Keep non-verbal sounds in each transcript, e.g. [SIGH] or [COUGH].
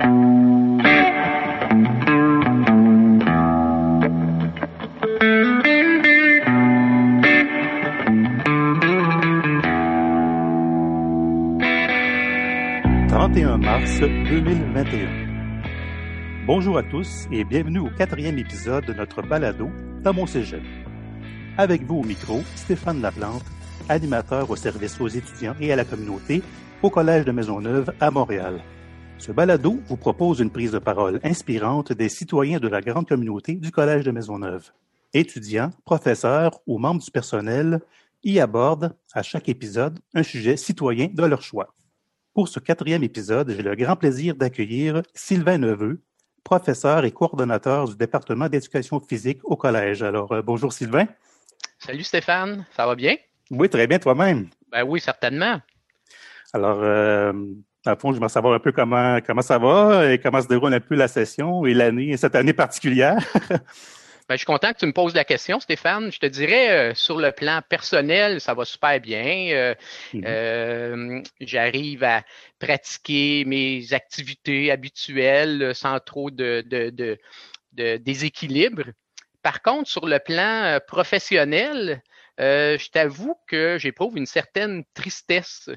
31 mars 2021. Bonjour à tous et bienvenue au quatrième épisode de notre balado dans mon cégep. Avec vous au micro, Stéphane Laplante, animateur au service aux étudiants et à la communauté au Collège de Maisonneuve à Montréal. Ce balado vous propose une prise de parole inspirante des citoyens de la grande communauté du Collège de Maisonneuve. Étudiants, professeurs ou membres du personnel y abordent à chaque épisode un sujet citoyen de leur choix. Pour ce quatrième épisode, j'ai le grand plaisir d'accueillir Sylvain Neveu, professeur et coordonnateur du département d'éducation physique au collège. Alors, euh, bonjour Sylvain. Salut Stéphane, ça va bien? Oui, très bien, toi-même? Ben oui, certainement. Alors, euh, à fond, je veux savoir un peu comment, comment ça va et comment se déroule un peu la session et l'année, cette année particulière. [LAUGHS] Ben, je suis content que tu me poses la question, Stéphane. Je te dirais, euh, sur le plan personnel, ça va super bien. Euh, mm-hmm. euh, j'arrive à pratiquer mes activités habituelles sans trop de, de, déséquilibre. Par contre, sur le plan professionnel, je t'avoue que j'éprouve une certaine tristesse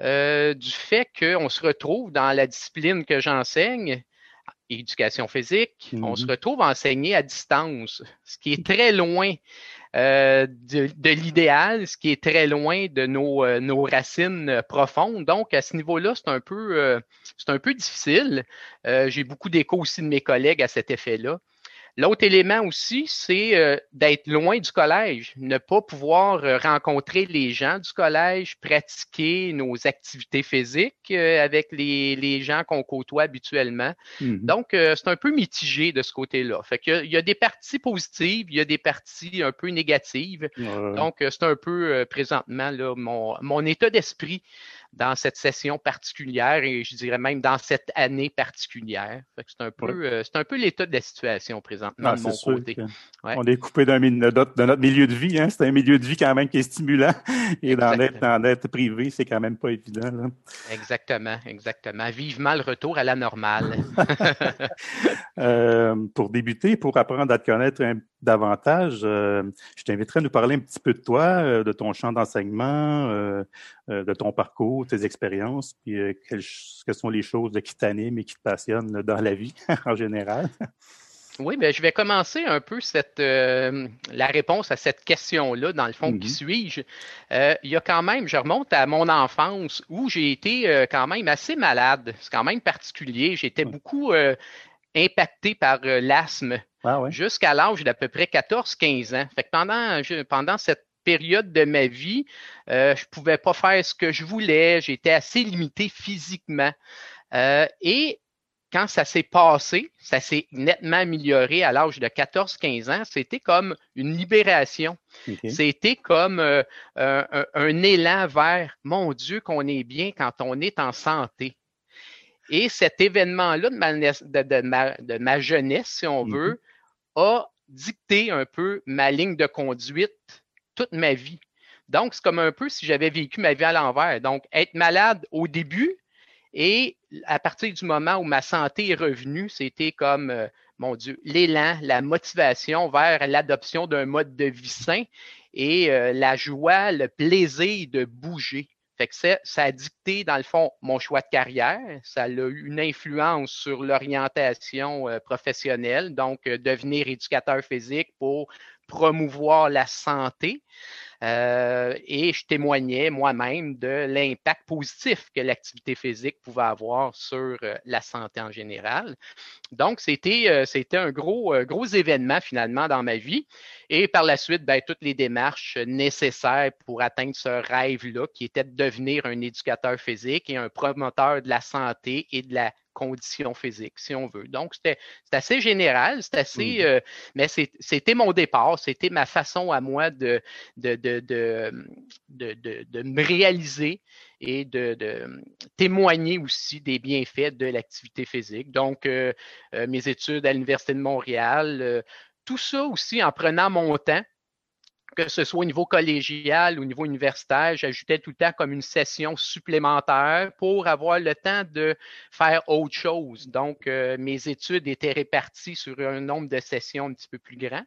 du fait qu'on se retrouve dans la discipline que j'enseigne éducation physique, on se mm-hmm. retrouve enseigné à distance, ce qui est très loin euh, de, l'idéal, ce qui est très loin de nos, euh, nos racines profondes. Donc, à ce niveau-là, c'est un peu, euh, c'est un peu difficile. J'ai beaucoup d'échos aussi de mes collègues à cet effet-là. L'autre élément aussi, c'est euh, d'être loin du collège, ne pas pouvoir euh, rencontrer les gens du collège, pratiquer nos activités physiques euh, avec les, gens qu'on côtoie habituellement. Mm-hmm. Donc, c'est un peu mitigé de ce côté-là. Fait qu'il y, a des parties positives, il y a des parties un peu négatives. Donc, c'est un peu présentement là, mon, mon état d'esprit dans cette session particulière et je dirais même dans cette année particulière. C'est un peu, euh, c'est un peu l'état de la situation présentement ah, de mon côté. On est coupé d'un, de, notre, milieu de vie. Hein? C'est un milieu de vie quand même qui est stimulant [LAUGHS] et d'en être, privé, c'est quand même pas évident. Exactement, exactement. Vivement le retour à la normale. [LAUGHS] Euh, pour débuter, pour apprendre à te connaître davantage, euh, je t'inviterai à nous parler un petit peu de toi, de ton champ d'enseignement, de ton parcours tes expériences, puis euh, quelles, sont les choses qui t'animent et qui te passionnent dans la vie [LAUGHS] en général? Oui, bien, je vais commencer un peu cette, euh, la réponse à cette question-là, dans le fond, qui mm-hmm. suis-je? Euh, il y a quand même, je remonte à mon enfance où j'ai été quand même assez malade. C'est quand même particulier. J'étais beaucoup impacté par l'asthme ah jusqu'à l'âge d'à peu près 14-15 ans. Fait que pendant, pendant cette période de ma vie, euh, je ne pouvais pas faire ce que je voulais, j'étais assez limité physiquement. Euh, et quand ça s'est passé, ça s'est nettement amélioré à l'âge de 14-15 ans, c'était comme une libération. C'était comme euh, un, élan vers, mon Dieu, qu'on est bien quand on est en santé. Et cet événement-là de ma, de, ma, jeunesse, si on mm-hmm. veut, a dicté un peu ma ligne de conduite toute ma vie. Donc, c'est comme un peu si j'avais vécu ma vie à l'envers. Donc, être malade au début et à partir du moment où ma santé est revenue, c'était comme, euh, mon Dieu, l'élan, la motivation vers l'adoption d'un mode de vie sain et euh, la joie, le plaisir de bouger. Fait ça, a dicté, dans le fond, mon choix de carrière. Ça a eu une influence sur l'orientation euh, professionnelle, donc devenir éducateur physique pour promouvoir la santé. Euh, et je témoignais moi-même de l'impact positif que l'activité physique pouvait avoir sur euh, la santé en général. Donc, c'était, euh, c'était un gros, gros événement finalement dans ma vie. Et par la suite, ben, toutes les démarches nécessaires pour atteindre ce rêve-là, qui était de devenir un éducateur physique et un promoteur de la santé et de la conditions physiques, si on veut. Donc, c'était assez général, c'est assez, mmh. euh, mais c'était mon départ, c'était ma façon à moi de, de, de, de, me réaliser et de, témoigner aussi des bienfaits de l'activité physique. Donc, euh, euh, mes études à l'Université de Montréal, tout ça aussi en prenant mon temps que ce soit au niveau collégial ou au niveau universitaire, j'ajoutais tout le temps comme une session supplémentaire pour avoir le temps de faire autre chose. Donc, euh, mes études étaient réparties sur un nombre de sessions un petit peu plus grand.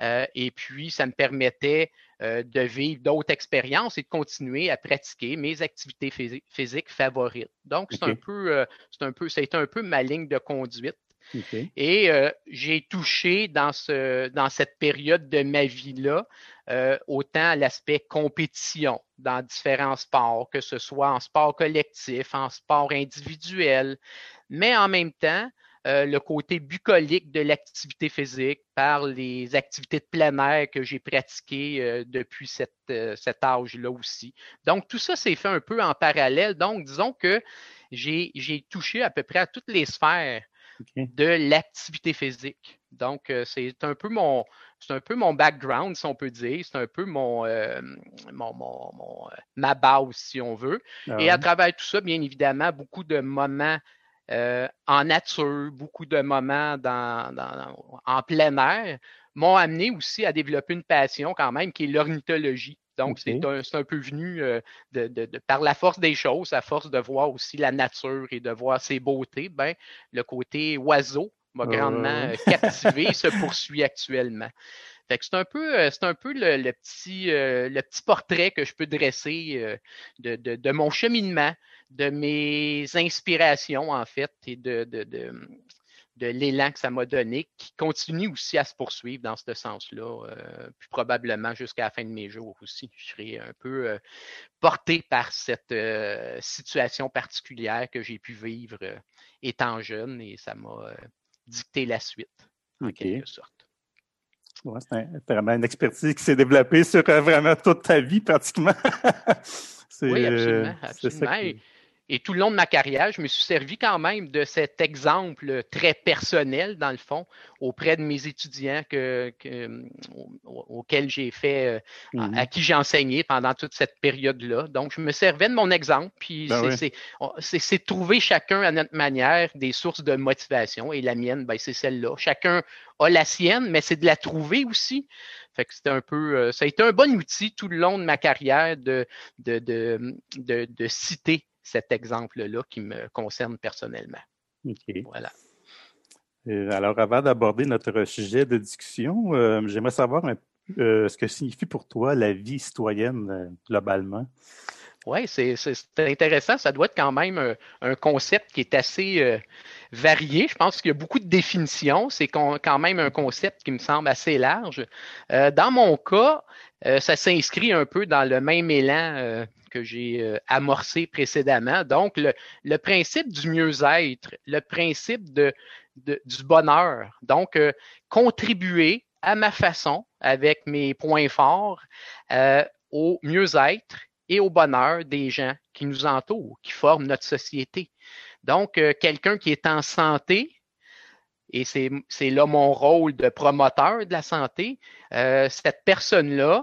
Euh, et puis, ça me permettait euh, de vivre d'autres expériences et de continuer à pratiquer mes activités physiques favorites. Donc, c'est un peu, c'est un peu, ça a été un peu ma ligne de conduite. Et euh, j'ai touché dans, ce, dans cette période de ma vie-là euh, autant l'aspect compétition dans différents sports, que ce soit en sport collectif, en sport individuel, mais en même temps, euh, le côté bucolique de l'activité physique par les activités de plein air que j'ai pratiquées depuis cette, cet âge-là aussi. Donc, tout ça s'est fait un peu en parallèle. Donc, disons que j'ai touché à peu près à toutes les sphères de l'activité physique. Donc, euh, c'est un peu mon c'est un peu mon background, si on peut dire. C'est un peu mon, euh, mon, mon, euh, ma base, si on veut. Ah Et à travers tout ça, bien évidemment, beaucoup de moments en nature, beaucoup de moments dans, dans, en plein air m'ont amené aussi à développer une passion quand même qui est l'ornithologie. Donc, c'est un, peu venu euh, de, par la force des choses, à force de voir aussi la nature et de voir ses beautés, ben, le côté oiseau m'a grandement euh, captivé et se poursuit actuellement. c'est un peu, euh, c'est un peu le, petit, le petit portrait que je peux dresser de, de, mon cheminement, de mes inspirations, en fait, et de, de l'élan que ça m'a donné, qui continue aussi à se poursuivre dans ce sens-là, euh, puis probablement jusqu'à la fin de mes jours aussi. Je serai un peu euh, porté par cette euh, situation particulière que j'ai pu vivre étant jeune et ça m'a dicté la suite, en quelque sorte. c'est vraiment une expertise qui s'est développée sur vraiment toute ta vie pratiquement. [LAUGHS] oui, absolument. absolument. Et tout le long de ma carrière, je me suis servi quand même de cet exemple très personnel, dans le fond, auprès de mes étudiants que, auxquels j'ai fait, euh, à, mhm. qui j'ai enseigné pendant toute cette période-là. Donc, je me servais de mon exemple, puis ben c'est trouver chacun à notre manière des sources de motivation. Et la mienne, ben, c'est celle-là. Chacun a la sienne, mais c'est de la trouver aussi. Fait que c'était un peu, euh, ça a été un bon outil tout le long de ma carrière de, de, de, de citer cet exemple-là qui me concerne personnellement. OK. Voilà. Euh, alors, avant d'aborder notre sujet de discussion, euh, j'aimerais savoir euh, ce que signifie pour toi la vie citoyenne globalement? Oui, c'est intéressant. Ça doit être quand même un, concept qui est assez varié. Je pense qu'il y a beaucoup de définitions. C'est quand même un concept qui me semble assez large. dans mon cas, ça s'inscrit un peu dans le même élan que j'ai euh, amorcé précédemment. Donc, le, principe du mieux-être, le principe de, du bonheur. Donc, euh, contribuer à ma façon, avec mes points forts, euh, au mieux-être et au bonheur des gens qui nous entourent, qui forment notre société. Donc, quelqu'un qui est en santé, et c'est là mon rôle de promoteur de la santé, cette personne-là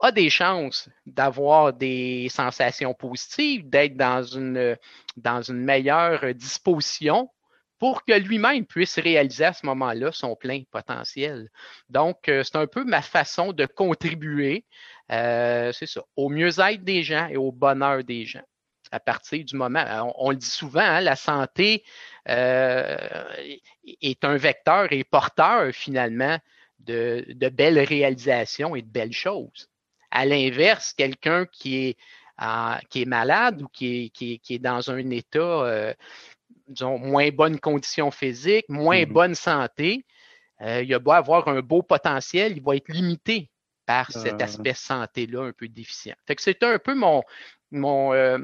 a des chances d'avoir des sensations positives, d'être dans une, dans une meilleure disposition pour que lui-même puisse réaliser à ce moment-là son plein potentiel. Donc, euh, c'est un peu ma façon de contribuer, euh, c'est ça, au mieux-être des gens et au bonheur des gens. À partir du moment, on, le dit souvent, hein, la santé euh, est un vecteur et porteur finalement de, de belles réalisations et de belles choses. À l'inverse, quelqu'un qui est, qui est malade ou qui est, qui est, dans un état, euh, disons, moins bonne condition physique, moins mmh bonne santé, euh, il va avoir un beau potentiel, il va être limité par cet ah. aspect santé-là un peu déficient. Fait que c'est un peu mon, mon, euh,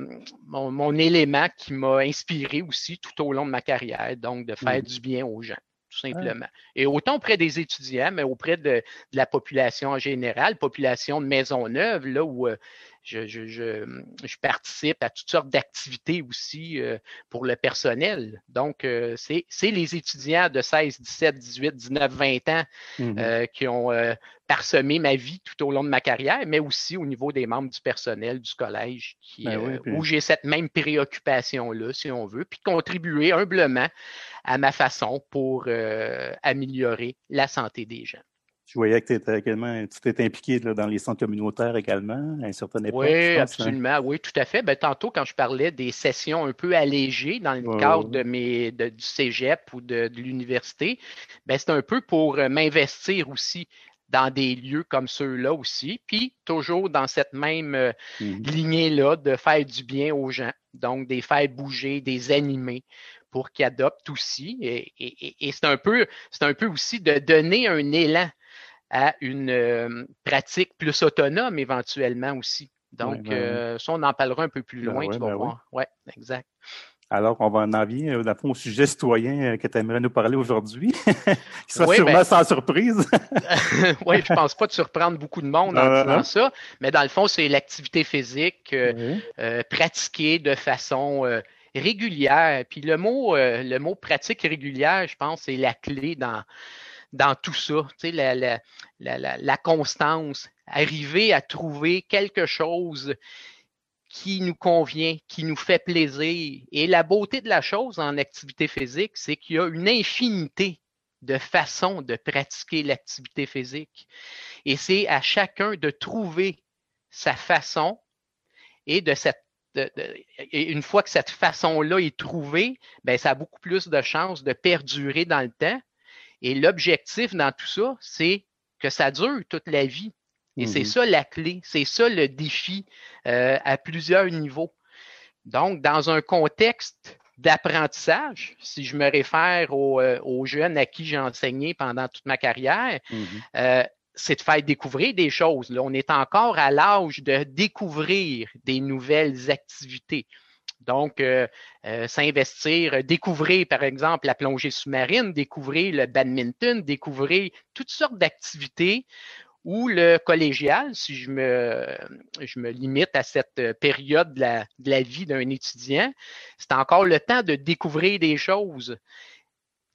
mon, mon, élément qui m'a inspiré aussi tout au long de ma carrière, donc de faire mmh du bien aux gens tout simplement. Et autant auprès des étudiants, mais auprès de, la population en général, population de Maisonneuve, là où euh, je, je, je, participe à toutes sortes d'activités aussi euh, pour le personnel. Donc, euh, c'est les étudiants de 16, 17, 18, 19, 20 ans mmh qui ont parsemé ma vie tout au long de ma carrière, mais aussi au niveau des membres du personnel du collège, qui, ben où j'ai cette même préoccupation-là, si on veut, puis contribuer humblement à ma façon pour améliorer la santé des gens. Je voyais que tu t'es impliqué dans les centres communautaires également à une certaine époque. Oui, absolument. Oui, tout à fait. Ben, tantôt, quand je parlais des sessions un peu allégées dans le cadre de mes, du cégep ou de, l'université, ben, c'est un peu pour euh, m'investir aussi dans des lieux comme ceux-là aussi, puis toujours dans cette même euh, mmh lignée-là de faire du bien aux gens, donc des faire bouger, des animer pour qu'ils adoptent aussi. Et, c'est un peu, un peu aussi de donner un élan à une euh, pratique plus autonome éventuellement aussi. Donc, ben euh, ça, on en parlera un peu plus ben loin, tu vas ben voir. Oui, exact. Alors, on va en venir, au sujet citoyen euh, que tu aimerais nous parler aujourd'hui, [LAUGHS] qui sera sûrement sans surprise. [LAUGHS] [LAUGHS] oui, je ne pense pas de surprendre beaucoup de monde en disant ça, mais dans le fond, c'est l'activité physique pratiquée de façon régulière. Puis le mot, le mot pratique régulière, je pense, c'est la clé dans, dans tout ça, la, la, la, constance, arriver à trouver quelque chose qui nous convient, qui nous fait plaisir. Et la beauté de la chose en activité physique, c'est qu'il y a une infinité de façons de pratiquer l'activité physique. Et c'est à chacun de trouver sa façon et une fois que cette façon-là est trouvée, ben, ça a beaucoup plus de chances de perdurer dans le temps et l'objectif dans tout ça, c'est que ça dure toute la vie. Et c'est mhm. ça la clé, c'est ça le défi euh, à plusieurs niveaux. Donc, dans un contexte d'apprentissage, si je me réfère euh, aux, jeunes à qui j'ai enseigné pendant toute ma carrière, mhm. euh, c'est de faire découvrir des choses. Là, on est encore à l'âge de découvrir des nouvelles activités. Donc, euh, euh, s'investir, découvrir, par exemple, la plongée sous-marine, découvrir le badminton, découvrir toutes sortes d'activités ou le collégial, si je me, je me limite à cette période de la, de la vie d'un étudiant, c'est encore le temps de découvrir des choses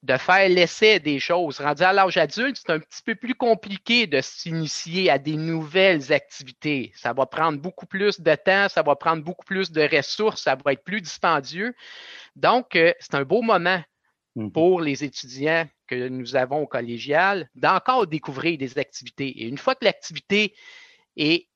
de faire l'essai des choses. Rendu à l'âge adulte, c'est un petit peu plus compliqué de s'initier à des nouvelles activités. Ça va prendre beaucoup plus de temps, ça va prendre beaucoup plus de ressources, ça va être plus dispendieux. Donc, euh, c'est un beau moment mmh. pour les étudiants que nous avons au collégial d'encore découvrir des activités. Et une fois que l'activité est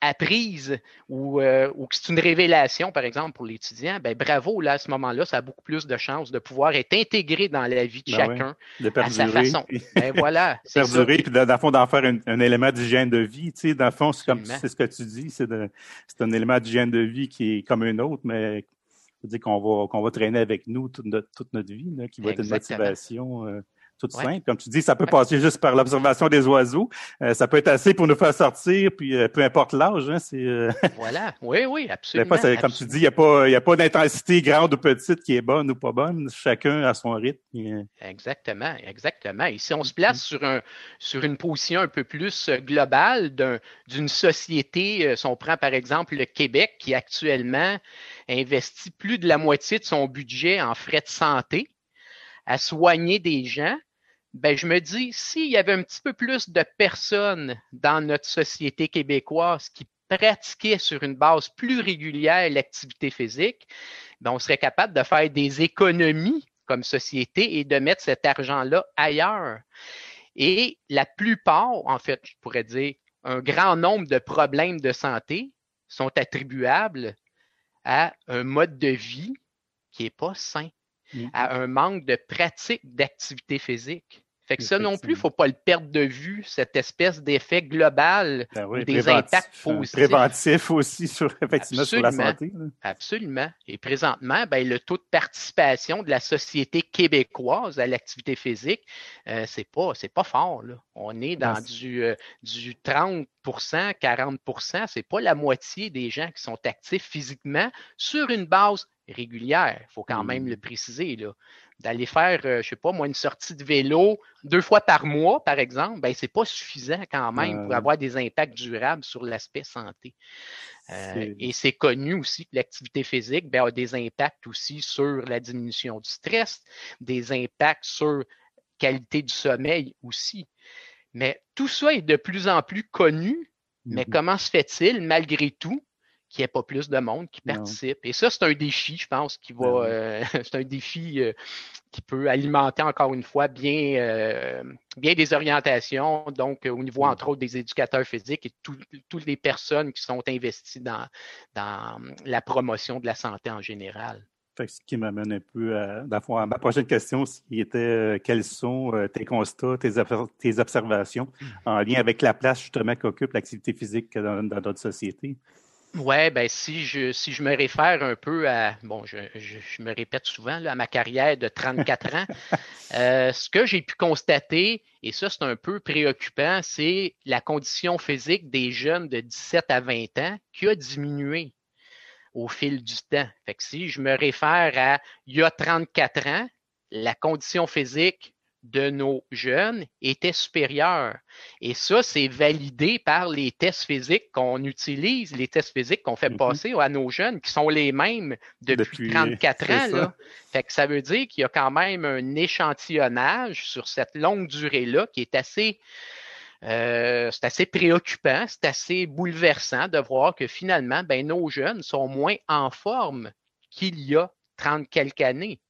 apprise ou, euh, ou que c'est une révélation, par exemple, pour l'étudiant, ben bravo, là, à ce moment-là, ça a beaucoup plus de chances de pouvoir être intégré dans la vie de ben chacun à sa façon. Ben voilà. [LAUGHS] perdurer, puis dans le fond, d'en faire un, élément d'hygiène de vie. Tu sais, dans le fond, c'est comme c'est ce que tu dis, c'est un élément d'hygiène de vie qui est comme un autre, mais dire qu'on va qu'on va traîner avec nous toute notre, toute notre vie, là, qui va être une motivation. Euh, toute simple. Comme tu dis, ça peut passer juste par l'observation des oiseaux. Euh, ça peut être assez pour nous faire sortir, puis euh, peu importe l'âge. Hein, c'est, euh, [LAUGHS] Voilà, oui, oui, absolument. comme tu dis, il n'y a pas, y a pas d'intensité grande ou petite qui est bonne ou pas bonne. Chacun a son rythme. Exactement, exactement. Et si on se place sur, un, sur une position un peu plus globale d'une société, si on prend par exemple le Québec qui actuellement investit plus de la moitié de son budget en frais de santé, à soigner des gens, ben, je me dis, s'il y avait un petit peu plus de personnes dans notre société québécoise qui pratiquaient sur une base plus régulière l'activité physique, ben, on serait capable de faire des économies comme société et de mettre cet argent-là ailleurs. Et la plupart, en fait, je pourrais dire, un grand nombre de problèmes de santé sont attribuables à un mode de vie qui n'est pas sain. Mm. à un manque de pratique d'activité physique. Fait que ça non plus, il ne faut pas le perdre de vue, cette espèce d'effet global ben des impacts positifs. Préventif aussi sur, [LAUGHS] effectivement, sur la santé. Absolument. Et présentement, ben, le taux de participation de la société québécoise à l'activité physique, euh, pas, c'est pas fort. Là. On est dans du, euh, du 30% 40% c'est pas la moitié des gens qui sont actifs physiquement sur une base régulière. Il faut quand même le mmh. préciser. D'aller faire, je euh, je sais pas, moi, une sortie de vélo deux fois par mois, par exemple, ben, ce n'est pas suffisant quand même pour avoir des impacts durables sur l'aspect santé. Euh, et c'est connu aussi que l'activité physique ben, a des impacts aussi sur la diminution du stress, des impacts sur qualité du sommeil aussi. Mais tout ça est de plus en plus connu. Mais mmh comment se fait-il, malgré tout, qu'il n'y ait pas plus de monde qui participe. Et ça, c'est un défi, je pense, qui va. Ben euh, [LAUGHS] c'est un défi euh, qui peut alimenter encore une fois bien, euh, bien des orientations, donc au niveau entre autres des éducateurs physiques et toutes les personnes qui sont investies dans, dans la promotion de la santé en général. ce qui m'amène un peu à, à, ma prochaine question, qui était euh, quels sont euh, tes constats, tes, tes, observations en lien avec la place justement qu'occupe l'activité physique dans, dans notre société? Oui, ben si je si je me réfère un peu à bon, je, je, me répète souvent à ma carrière de 34 ans, [LAUGHS] euh, ce que j'ai pu constater, et ça c'est un peu préoccupant, c'est la condition physique des jeunes de 17 à 20 ans qui a diminué au fil du temps. Fait que si je me réfère à il y a 34 ans, la condition physique de nos jeunes était supérieur. Et ça, c'est validé par les tests physiques qu'on utilise, les tests physiques qu'on fait mm-hmm. passer à nos jeunes, qui sont les mêmes depuis, 34 ans. Là. Fait que ça veut dire qu'il y a quand même un échantillonnage sur cette longue durée-là qui est assez, euh, c'est assez préoccupant, c'est assez bouleversant de voir que finalement, ben, nos jeunes sont moins en forme qu'il y a 30 quelques années.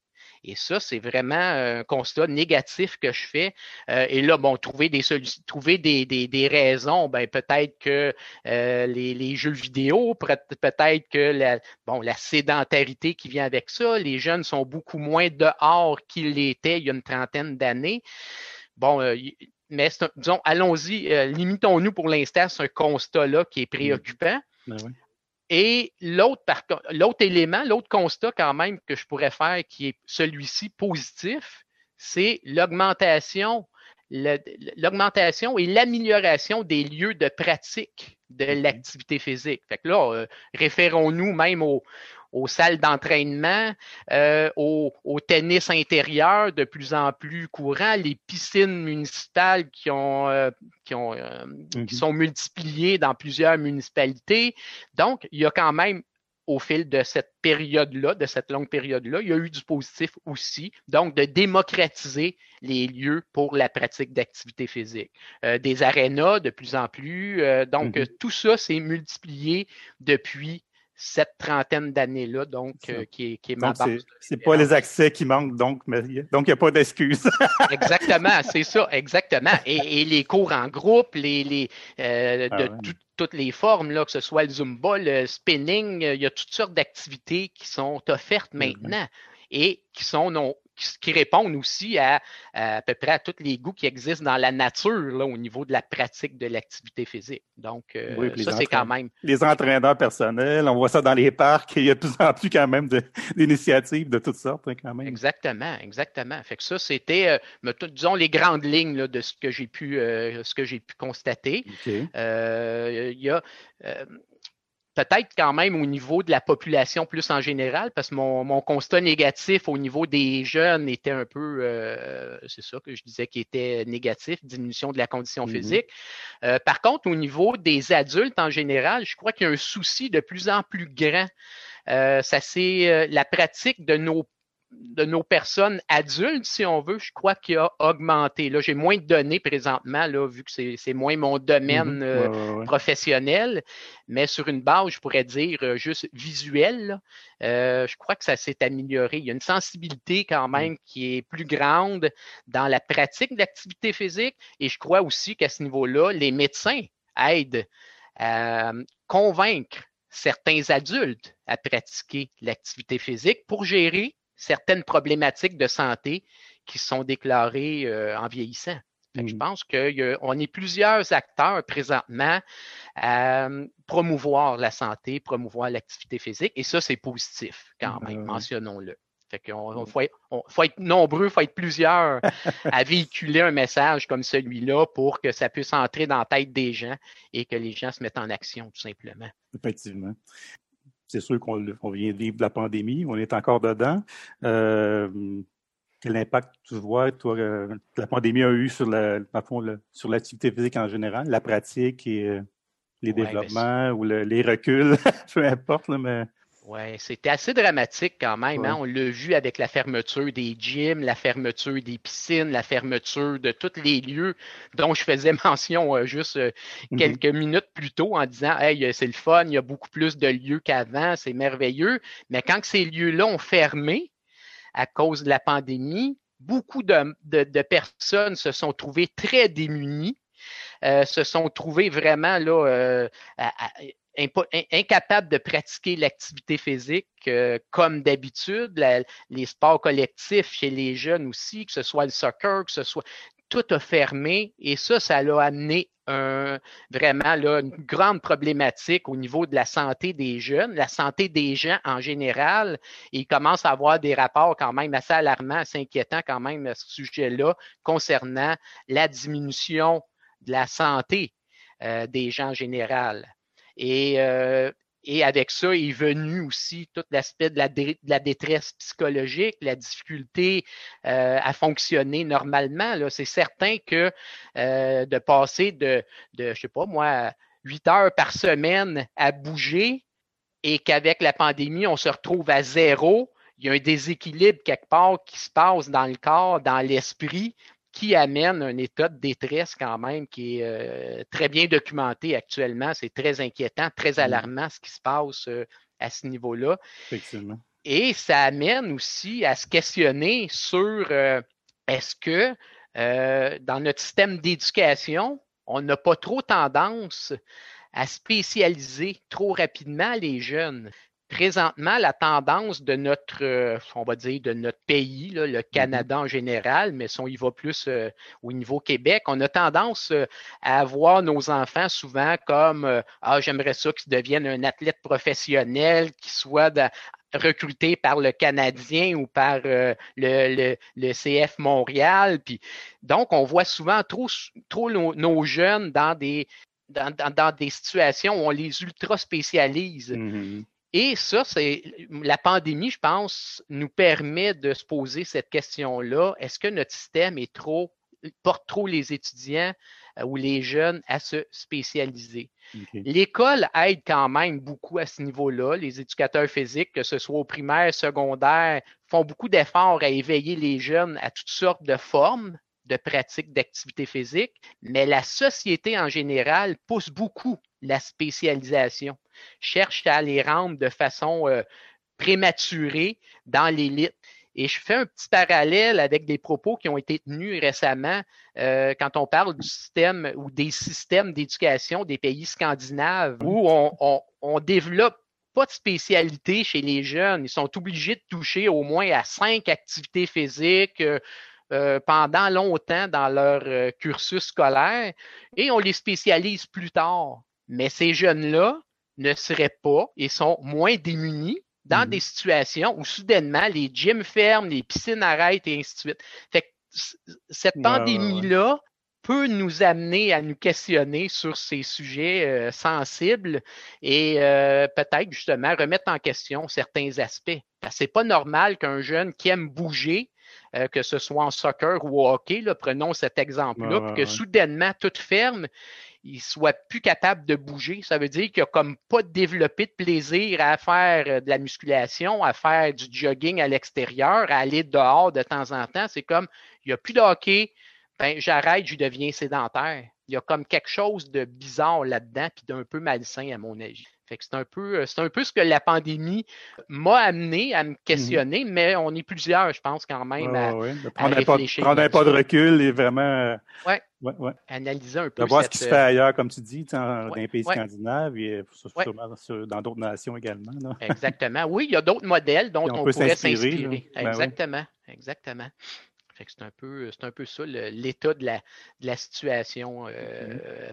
Et ça, c'est vraiment un constat négatif que je fais. Euh, et là, bon, trouver des trouver des, des, des raisons, ben peut-être que euh, les, les, jeux vidéo, peut-être que la, bon, la sédentarité qui vient avec ça, les jeunes sont beaucoup moins dehors qu'ils l'étaient il y a une trentaine d'années. Bon, euh, mais disons, allons-y, limitons-nous pour l'instant ce constat-là qui est mmh. préoccupant. Ben et l'autre, l'autre élément, l'autre constat quand même que je pourrais faire qui est celui-ci positif, c'est l'augmentation, l'augmentation et l'amélioration des lieux de pratique de mmh l'activité physique. Fait que là, euh, référons-nous même au, aux salles d'entraînement, euh, au, tennis intérieur de plus en plus courant, les piscines municipales qui ont, euh, qui, ont euh, qui mm-hmm. sont multipliées dans plusieurs municipalités. Donc, il y a quand même au fil de cette période-là, de cette longue période-là, il y a eu du positif aussi, donc de démocratiser les lieux pour la pratique d'activité physique. des arénas de plus en plus, donc mm-hmm. tout ça s'est multiplié depuis cette trentaine d'années-là, donc, euh, qui est, qui est ma. C'est pas les accès qui manquent, donc, mais, donc il n'y a pas d'excuse. [LAUGHS] exactement, c'est ça, exactement. Et, les cours en groupe, les, les euh, de ah toutes les formes, là, que ce soit le Zumba, le spinning, il y a toutes sortes d'activités qui sont offertes mm-hmm. maintenant et qui sont non, qui, répondent aussi à, à, peu près à tous les goûts qui existent dans la nature là, au niveau de la pratique de l'activité physique. Donc, euh, ça, c'est quand même. Les entraîneurs personnels, on voit ça dans les parcs, il y a de plus en plus quand même [LAUGHS] d'initiatives de, toutes sortes, hein, quand même. Exactement, exactement. Fait que ça, c'était, euh, disons, les grandes lignes là, de ce que j'ai pu, euh, ce que j'ai pu constater. il y a peut-être quand même au niveau de la population plus en général, parce que mon, constat négatif au niveau des jeunes était un peu, euh, c'est ça que je disais qui était négatif, diminution de la condition mm-hmm. physique. Euh, par contre, au niveau des adultes en général, je crois qu'il y a un souci de plus en plus grand. Euh, ça c'est la pratique de nos de nos personnes adultes, si on veut, je crois qu'il a augmenté. Là, j'ai moins de données présentement, là, vu que c'est moins mon domaine mm-hmm. euh, professionnel, mais sur une base, je pourrais dire euh, juste visuelle, euh, je crois que ça s'est amélioré. Il y a une sensibilité quand mm. même qui est plus grande dans la pratique de l'activité physique et je crois aussi qu'à ce niveau-là, les médecins aident à convaincre certains adultes à pratiquer l'activité physique pour gérer certaines problématiques de santé qui sont déclarées euh, en vieillissant. Je mmh. pense qu'on est plusieurs acteurs présentement à euh, promouvoir la santé, promouvoir l'activité physique, et ça, c'est positif quand même, mentionnons-le. Fait qu'on faut, faut, être nombreux, il faut être plusieurs [LAUGHS] à véhiculer un message comme celui-là pour que ça puisse entrer dans la tête des gens et que les gens se mettent en action, tout simplement. Effectivement c'est sûr qu'on vient de vivre de la pandémie, on est encore dedans. Euh, quel impact tu vois, toi, euh, la pandémie a eu sur la, sur l'activité physique en général, la pratique et euh, les ben, développements ou les reculs, [LAUGHS] peu importe, mais oui, c'était assez dramatique quand même. Hein. On l'a vu avec la fermeture des gyms, la fermeture des piscines, la fermeture de tous les lieux dont je faisais [LAUGHS] mention euh, juste euh, mm-hmm. quelques minutes plus tôt en disant Hey, euh, c'est le fun, il y a beaucoup plus de lieux qu'avant, c'est merveilleux. Mais quand ces lieux-là ont fermé, à cause de la pandémie. Beaucoup de, personnes se sont trouvées très démunies, euh, se sont trouvées vraiment là, euh, incapables de pratiquer l'activité physique euh, comme d'habitude, les sports collectifs chez les jeunes aussi, que ce soit le soccer, que ce soit tout a fermé et ça, ça l'a amené un, vraiment une grande problématique au niveau de la santé des jeunes, la santé des gens en général. Et il commence à avoir des rapports quand même assez alarmants, assez inquiétants quand même à ce sujet-là concernant la diminution de la santé euh, des gens en général. Et euh, et avec ça est venu aussi tout l'aspect de la, détresse psychologique, la difficulté euh, à fonctionner normalement. C'est certain que euh, de passer de, de, je sais pas moi, huit heures par semaine à bouger et qu'avec la pandémie, on se retrouve à zéro, il y a un déséquilibre quelque part qui se passe dans le corps, dans l'esprit, qui amène un état de détresse quand même qui est euh, très bien documenté actuellement. C'est très inquiétant, très mmh. alarmant ce qui se passe euh, à ce niveau-là. Effectivement. Et ça amène aussi à se questionner sur euh, est-ce que dans notre système d'éducation, on n'a pas trop tendance à spécialiser trop rapidement les jeunes? Présentement, la tendance de notre, euh, on va dire, de notre pays, le mm-hmm. Canada en général, mais si on y va plus euh, au niveau Québec, on a tendance euh, à voir nos enfants souvent comme Ah, j'aimerais ça qu'ils deviennent un athlète professionnel, qui soit recruté par le Canadien ou par le, le, CF Montréal. Puis, donc, on voit souvent trop, trop nos, jeunes dans des, dans, dans, des situations où on les ultra spécialise. Mm-hmm. Et ça, c'est la pandémie, je pense, nous permet de se poser cette question-là. Est-ce que notre système est trop porte trop les étudiants euh, ou les jeunes à se spécialiser? L'école aide quand même beaucoup à ce niveau-là. Les éducateurs physiques, que ce soit au primaire, secondaire, font beaucoup d'efforts à éveiller les jeunes à toutes sortes de formes de pratiques d'activité physique, mais la société en général pousse beaucoup la spécialisation, cherche à les rendre de façon euh, prématurée dans l'élite. Et je fais un petit parallèle avec des propos qui ont été tenus récemment euh, quand on parle du système ou des systèmes d'éducation des pays scandinaves où on, on, développe pas de spécialité chez les jeunes. Ils sont obligés de toucher au moins à cinq activités physiques, euh, pendant longtemps dans leur euh, cursus scolaire et on les spécialise plus tard. Mais ces jeunes-là ne seraient pas et sont moins démunis dans mmh des situations où soudainement les gyms ferment, les piscines arrêtent et ainsi de suite. Fait que cette pandémie-là peut nous amener à nous questionner sur ces sujets euh, sensibles et peut-être justement remettre en question certains aspects. Parce que c'est pas normal qu'un jeune qui aime bouger euh, que ce soit en soccer ou au hockey, prenons cet exemple-là, que soudainement, tout ferme, il soit plus capable de bouger. Ça veut dire qu'il n'a comme pas développé de plaisir à faire euh, de la musculation, à faire du jogging à l'extérieur, à aller dehors de temps en temps. C'est comme, il n'y a plus de hockey, ben, j'arrête, je deviens sédentaire. Il y a comme quelque chose de bizarre là-dedans, puis d'un peu malsain à mon avis c'est un peu, euh, c'est un peu ce que la pandémie m'a amené à me mmh questionner, mais on est plusieurs, je pense, quand même, à, Prendre, réfléchir. Pas, prendre un pas de recul et vraiment euh, ouais. Ouais, analyser un peu. De voir ce qui se fait ailleurs, comme tu dis, dans les pays scandinaves et sûrement dans d'autres nations également. Exactement. Oui, il y a d'autres modèles dont on, pourrait s'inspirer. Ben exactement. C'est un peu, c'est un peu ça l'état de la, de la situation euh,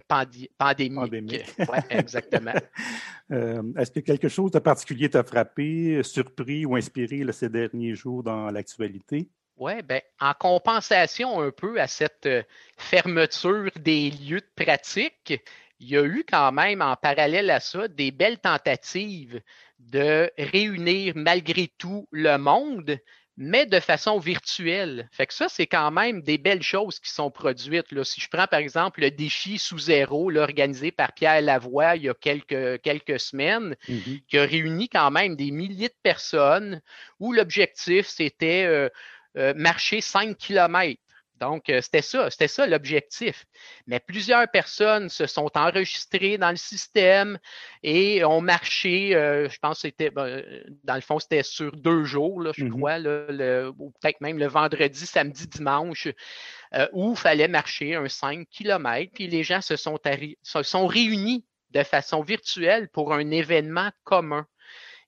pandémique. [LAUGHS] exactement. [LAUGHS] Euh, est-ce que quelque chose de particulier t'a frappé, surpris ou inspiré ces derniers jours dans l'actualité? Oui, ben, en compensation un peu à cette euh, fermeture des lieux de pratique, il y a eu quand même en parallèle à ça des belles tentatives de réunir malgré tout le monde, mais de façon virtuelle. Fait que ça, c'est quand même des belles choses qui sont produites. Là. Si je prends par exemple le défi sous zéro, là, organisé par Pierre Lavoie il y a quelques, quelques semaines, mm-hmm. qui a réuni quand même des milliers de personnes, où l'objectif, c'était euh, euh, marcher 5 kilomètres Donc, euh, c'était ça, c'était ça l'objectif. Mais plusieurs personnes se sont enregistrées dans le système et ont marché, euh, je pense que c'était, ben, dans le fond, c'était sur deux jours, là, je mm-hmm. crois, le, ou peut-être même le vendredi, samedi, dimanche, euh, où il fallait marcher un 5 km. Puis les gens se sont, se sont réunis de façon virtuelle pour un événement commun.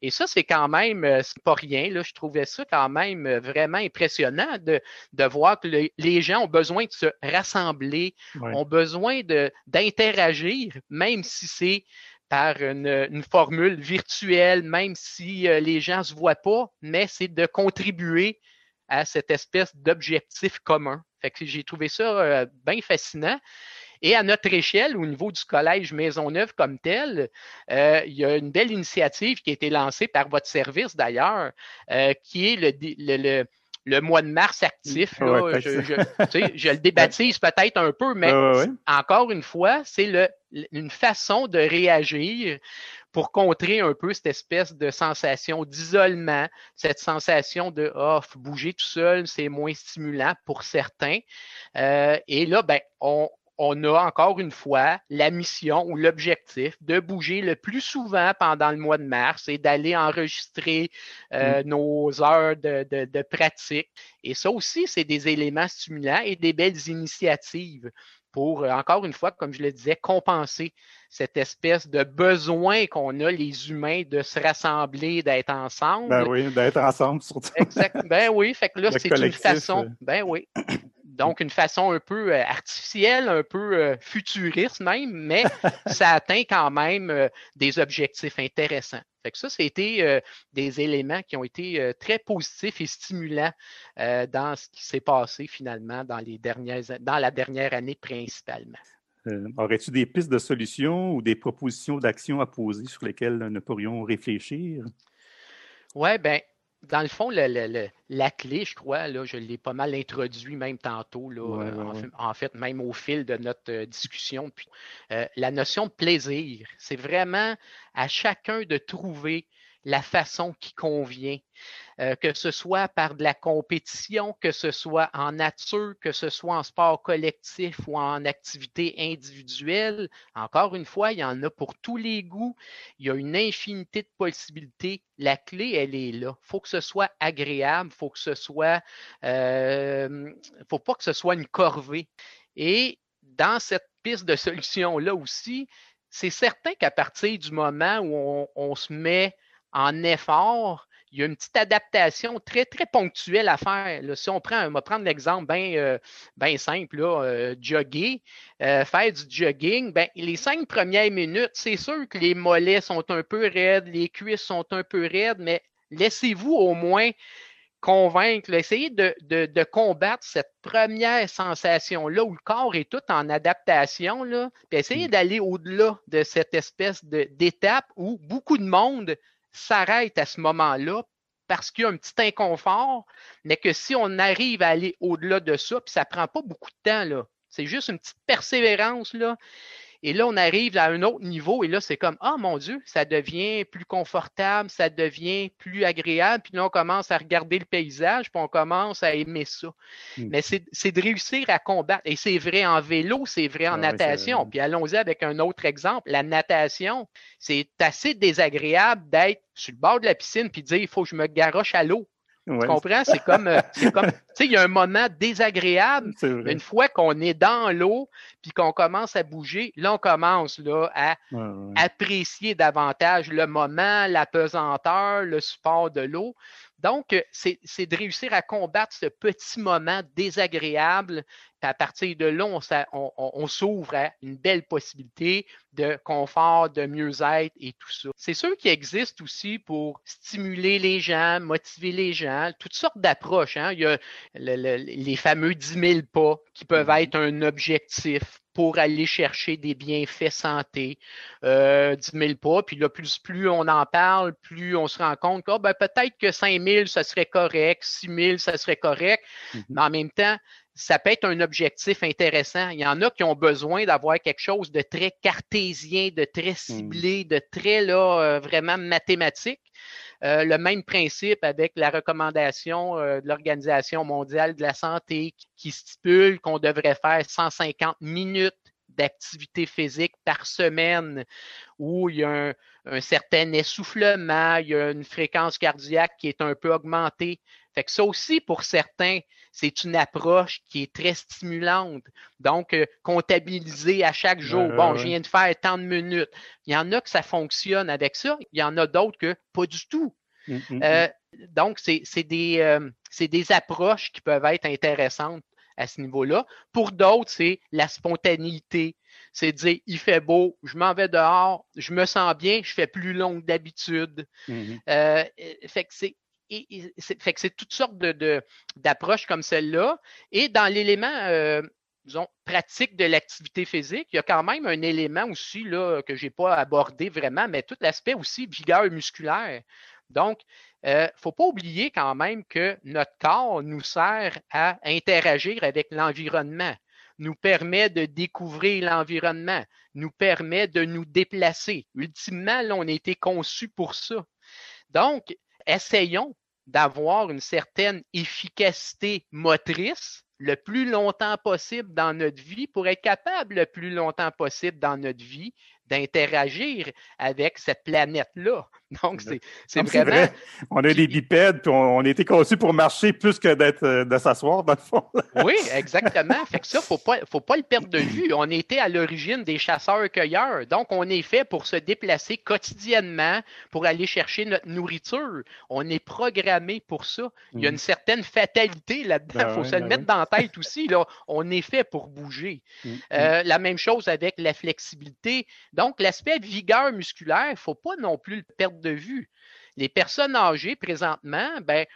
Et ça, c'est quand même, euh, c'est pas rien. Là, je trouvais ça quand même euh, vraiment impressionnant de, de voir que les gens ont besoin de se rassembler, ont besoin d'interagir, même si c'est par une, une, formule virtuelle, même si euh, les gens ne se voient pas, mais c'est de contribuer à cette espèce d'objectif commun. Fait que j'ai trouvé ça bien fascinant. Et à notre échelle, au niveau du collège Maisonneuve comme tel, euh, il y a une belle initiative qui a été lancée par votre service d'ailleurs, euh, qui est le, le, le, mois de mars actif. je, je, je, le [LAUGHS] débaptise peut-être un peu, mais encore une fois, c'est le, une façon de réagir pour contrer un peu cette espèce de sensation d'isolement, cette sensation de oh, bouger tout seul, c'est moins stimulant pour certains. Euh, et là, ben, on, on a encore une fois la mission ou l'objectif de bouger le plus souvent pendant le mois de mars et d'aller enregistrer euh, mm. nos heures de, de, pratique. Et ça aussi, c'est des éléments stimulants et des belles initiatives pour, euh, encore une fois, comme je le disais, compenser cette espèce de besoin qu'on a, les humains, de se rassembler, d'être ensemble. Ben oui, d'être ensemble surtout. Exact. Ben oui, fait que là, c'est une façon. Euh. Ben oui. Donc, une façon un peu euh, artificielle, un peu euh, futuriste même, mais [LAUGHS] ça atteint quand même euh, des objectifs intéressants. Fait que ça, c'était des éléments qui ont été très positifs et stimulants dans ce qui s'est passé finalement dans, les dernières, dans la dernière année principalement. Aurais-tu des pistes de solutions ou des propositions d'action à poser sur lesquelles nous pourrions réfléchir? Oui, bien, dans le fond, la clé, je crois, là, je l'ai pas mal introduit même tantôt, là, en, fait, même au fil de notre euh, discussion. Puis, euh, la notion de plaisir, c'est vraiment à chacun de trouver la façon qui convient, euh, que ce soit par de la compétition, que ce soit en nature, que ce soit en sport collectif ou en activité individuelle. Encore une fois, il y en a pour tous les goûts. Il y a une infinité de possibilités. La clé, elle est là. Il faut que ce soit agréable, il faut que ce soit, euh, faut pas que ce soit une corvée. Et dans cette piste de solution-là aussi, c'est certain qu'à partir du moment où on se met en effort, il y a une petite adaptation très, très ponctuelle à faire. Si on prend, on va prendre l'exemple bien ben simple, là, euh, jogger, euh, faire du jogging, ben, les cinq premières minutes, c'est sûr que les mollets sont un peu raides, les cuisses sont un peu raides, mais laissez-vous au moins convaincre, essayez de, de, combattre cette première sensation-là où le corps est tout en adaptation, là, puis essayez mmh. d'aller au-delà de cette espèce d'étape où beaucoup de monde s'arrête à ce moment-là parce qu'il y a un petit inconfort, mais que si on arrive à aller au-delà de ça, puis ça prend pas beaucoup de temps, là. C'est juste une petite persévérance, là. Et là, on arrive à un autre niveau et là, c'est comme, ah mon Dieu, ça devient plus confortable, ça devient plus agréable. Puis là, on commence à regarder le paysage, puis on commence à aimer ça. Hmm. Mais c'est de réussir à combattre. Et c'est vrai en vélo, c'est vrai en ah natation. puis allons-y avec un autre exemple. La natation, c'est assez désagréable d'être sur le bord de la piscine puis dire, il faut que je me garoche à l'eau. Tu comprends? C'est comme, euh, [LAUGHS] comme tu sais, il y a un moment désagréable. Une fois qu'on est dans l'eau, puis qu'on commence à bouger, là, on commence là, à apprécier davantage le moment, la pesanteur, le support de l'eau. Donc, euh, c'est de réussir à combattre ce petit moment désagréable. à partir de là, on, s'ouvre à une belle possibilité de confort, de mieux-être et tout ça. C'est sûr qu'il existe aussi pour stimuler les gens, motiver les gens, toutes sortes d'approches. Hein. Il y a les fameux 10 000 pas qui peuvent mm-hmm. être un objectif pour aller chercher des bienfaits santé, euh, 10 000 pas. Puis là, plus, plus on en parle, plus on se rend compte que oh, ben, peut-être que 5 000, ça serait correct, 6 000, ça serait correct. Mm-hmm. Mais en même temps, ça peut être un objectif intéressant. Il y en a qui ont besoin d'avoir quelque chose de très cartésien, de très mm. ciblé, de très là, euh, vraiment mathématique. Le même principe avec la recommandation de l'Organisation mondiale de la santé qui stipule qu'on devrait faire 150 minutes d'activité physique par semaine où il y a un, certain essoufflement, il y a une fréquence cardiaque qui est un peu augmentée. Fait que ça aussi, pour certains, c'est une approche qui est très stimulante. Donc, euh, comptabiliser à chaque jour, bon, je viens de faire tant de minutes. Il y en a que ça fonctionne avec ça, il y en a d'autres que pas du tout. Hum, hum, euh, hum. donc, c'est des, euh, des approches qui peuvent être intéressantes à ce niveau-là. Pour d'autres, c'est la spontanéité. C'est dire, il fait beau, je m'en vais dehors, je me sens bien, je fais plus long que d'habitude. Euh, fait que c'est fait que c'est toutes sortes de, d'approches comme celle-là. Et dans l'élément, euh, disons, pratique de l'activité physique, il y a quand même un élément aussi là, que je n'ai pas abordé vraiment, mais tout l'aspect aussi vigueur musculaire. Donc, il euh, ne faut pas oublier quand même que notre corps nous sert à interagir avec l'environnement, nous permet de découvrir l'environnement, nous permet de nous déplacer. Ultimement, on a été conçu pour ça. Donc, essayons d'avoir une certaine efficacité motrice le plus longtemps possible dans notre vie pour être capable le plus longtemps possible dans notre vie d'interagir avec cette planète-là. [LAUGHS] Donc, c'est vraiment. Vrai. On a des bipèdes, puis on, a été conçus pour marcher plus que d'être euh, de s'asseoir, dans le fond. [LAUGHS] oui, exactement. Fait que ça, faut pas, faut pas le perdre de vue. On était à l'origine des chasseurs-cueilleurs. Donc, on est fait pour se déplacer quotidiennement, pour aller chercher notre nourriture. On est programmé pour ça. Il y a une mm. certaine fatalité là-dedans. Il ben faut se le ben mettre dans la tête aussi. Là. On est fait pour bouger. Mm, euh, mm. la même chose avec la flexibilité. Donc, l'aspect vigueur musculaire, il ne faut pas non plus le perdre de vue. Les personnes âgées, présentement, ben,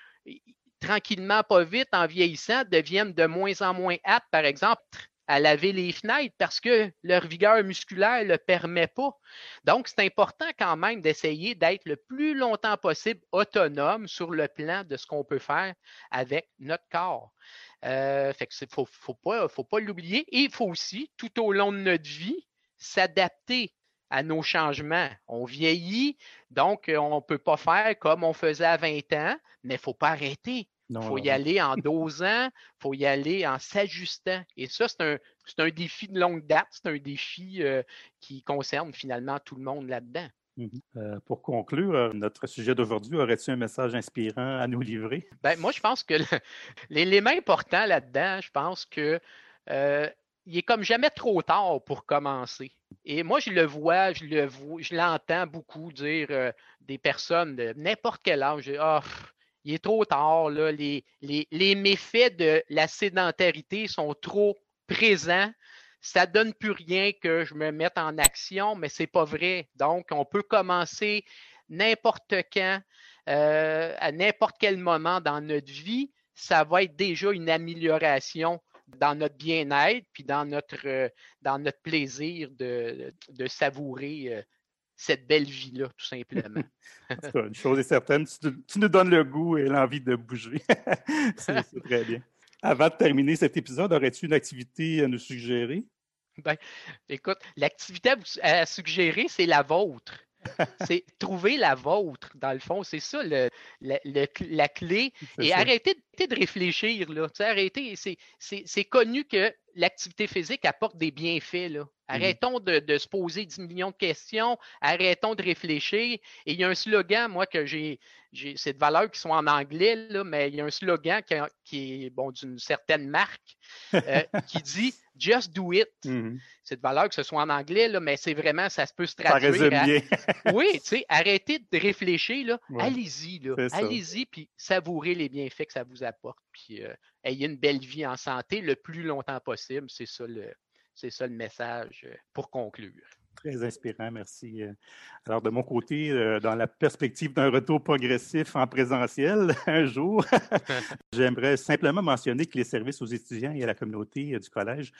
tranquillement, pas vite, en vieillissant, deviennent de moins en moins aptes, par exemple, à laver les fenêtres parce que leur vigueur musculaire ne le permet pas. Donc, c'est important quand même d'essayer d'être le plus longtemps possible autonome sur le plan de ce qu'on peut faire avec notre corps. Euh, fait faut pas l'oublier. Et il faut aussi, tout au long de notre vie, s'adapter à nos changements. On vieillit, donc euh, on ne peut pas faire comme on faisait à 20 ans, mais il ne faut pas arrêter. Il faut y aller en dosant, il faut y aller en s'ajustant. Et ça, c'est un, un, défi de longue date, c'est un défi euh, qui concerne finalement tout le monde là-dedans. Mm-hmm. Euh, pour conclure, notre sujet d'aujourd'hui, aurait-tu un message inspirant à nous livrer? Ben, moi, je pense que [LAUGHS] l'élément important là-dedans, je pense que il est comme jamais trop tard pour commencer. Et moi, je le vois, je le je l'entends beaucoup dire euh, des personnes de n'importe quel âge. Ah, il est trop tard, là, les, les, méfaits de la sédentarité sont trop présents. Ça ne donne plus rien que je me mette en action, mais ce n'est pas vrai. Donc, on peut commencer n'importe quand, euh, à n'importe quel moment dans notre vie. Ça va être déjà une amélioration dans notre bien-être, puis dans notre, euh, dans notre plaisir de, de savourer euh, cette belle vie-là, tout simplement. [LAUGHS] une chose est certaine, tu, nous donnes le goût et l'envie de bouger. [LAUGHS] c'est très bien. Avant de terminer cet épisode, aurais-tu une activité à nous suggérer? Ben, écoute, l'activité à suggérer, c'est la vôtre [LAUGHS] c'est trouver la vôtre, dans le fond. C'est ça le, la clé. Et arrêtez, de réfléchir. Là. Arrêtez. C'est connu que l'activité physique apporte des bienfaits. Là. Mmh arrêtons de, se poser 10 millions de questions, arrêtons de réfléchir. Et il y a un slogan, moi, que j'ai, c'est de valeurs qui sont en anglais, là, mais il y a un slogan qui, est bon d'une certaine marque euh, [LAUGHS] qui dit Just do it. Mmh c'est de valeur que ce soit en anglais, là, mais c'est vraiment, ça se peut se traduire. Ça résume bien. [LAUGHS] oui, tu sais, arrêtez de réfléchir, là. allez-y, là. allez-y, puis savourez les bienfaits que ça vous apporte, puis euh, ayez une belle vie en santé le plus longtemps possible. C'est ça le, c'est ça le message euh, pour conclure. Très inspirant, merci. Euh. Alors, de mon côté, euh, dans la perspective d'un retour progressif en présentiel [LAUGHS] un jour, [LAUGHS] j'aimerais simplement mentionner que les services aux étudiants et à la communauté du collège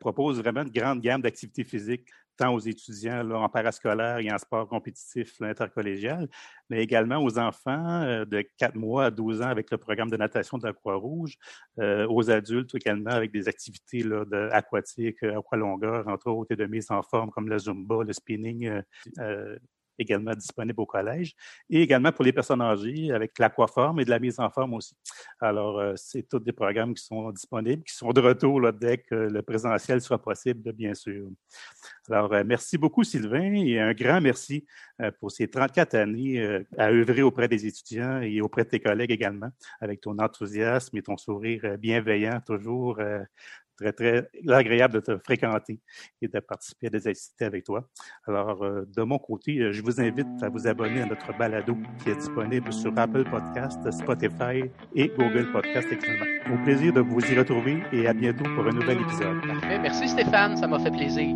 proposent vraiment une grande gamme d'activités physiques tant aux étudiants là, en parascolaire et en sport compétitif intercollégial, mais également aux enfants euh, de 4 mois à 12 ans avec le programme de natation de la Croix-Rouge, euh, aux adultes également avec des activités là, de, aquatiques, euh, à longueur, entre autres, et de mise en forme comme le Zumba, le spinning, également disponible au collège, et également pour les personnes âgées avec l'aquaforme et de la mise en forme aussi. Alors, euh, c'est tous des programmes qui sont disponibles, qui sont de retour dès que le présentiel sera possible, bien sûr. Alors, euh, merci beaucoup, Sylvain, et un grand merci euh, pour ces 34 années à œuvrer auprès des étudiants et auprès de tes collègues également, avec ton enthousiasme et ton sourire bienveillant, toujours très, très agréable de te fréquenter et de participer à des activités avec toi. Alors, euh, de mon côté, euh, je vous invite à vous abonner à notre balado qui est disponible sur Apple Podcast, Spotify et Google Podcast également. Au plaisir de vous y retrouver et à bientôt pour un nouvel épisode. Merci Stéphane, ça m'a fait plaisir.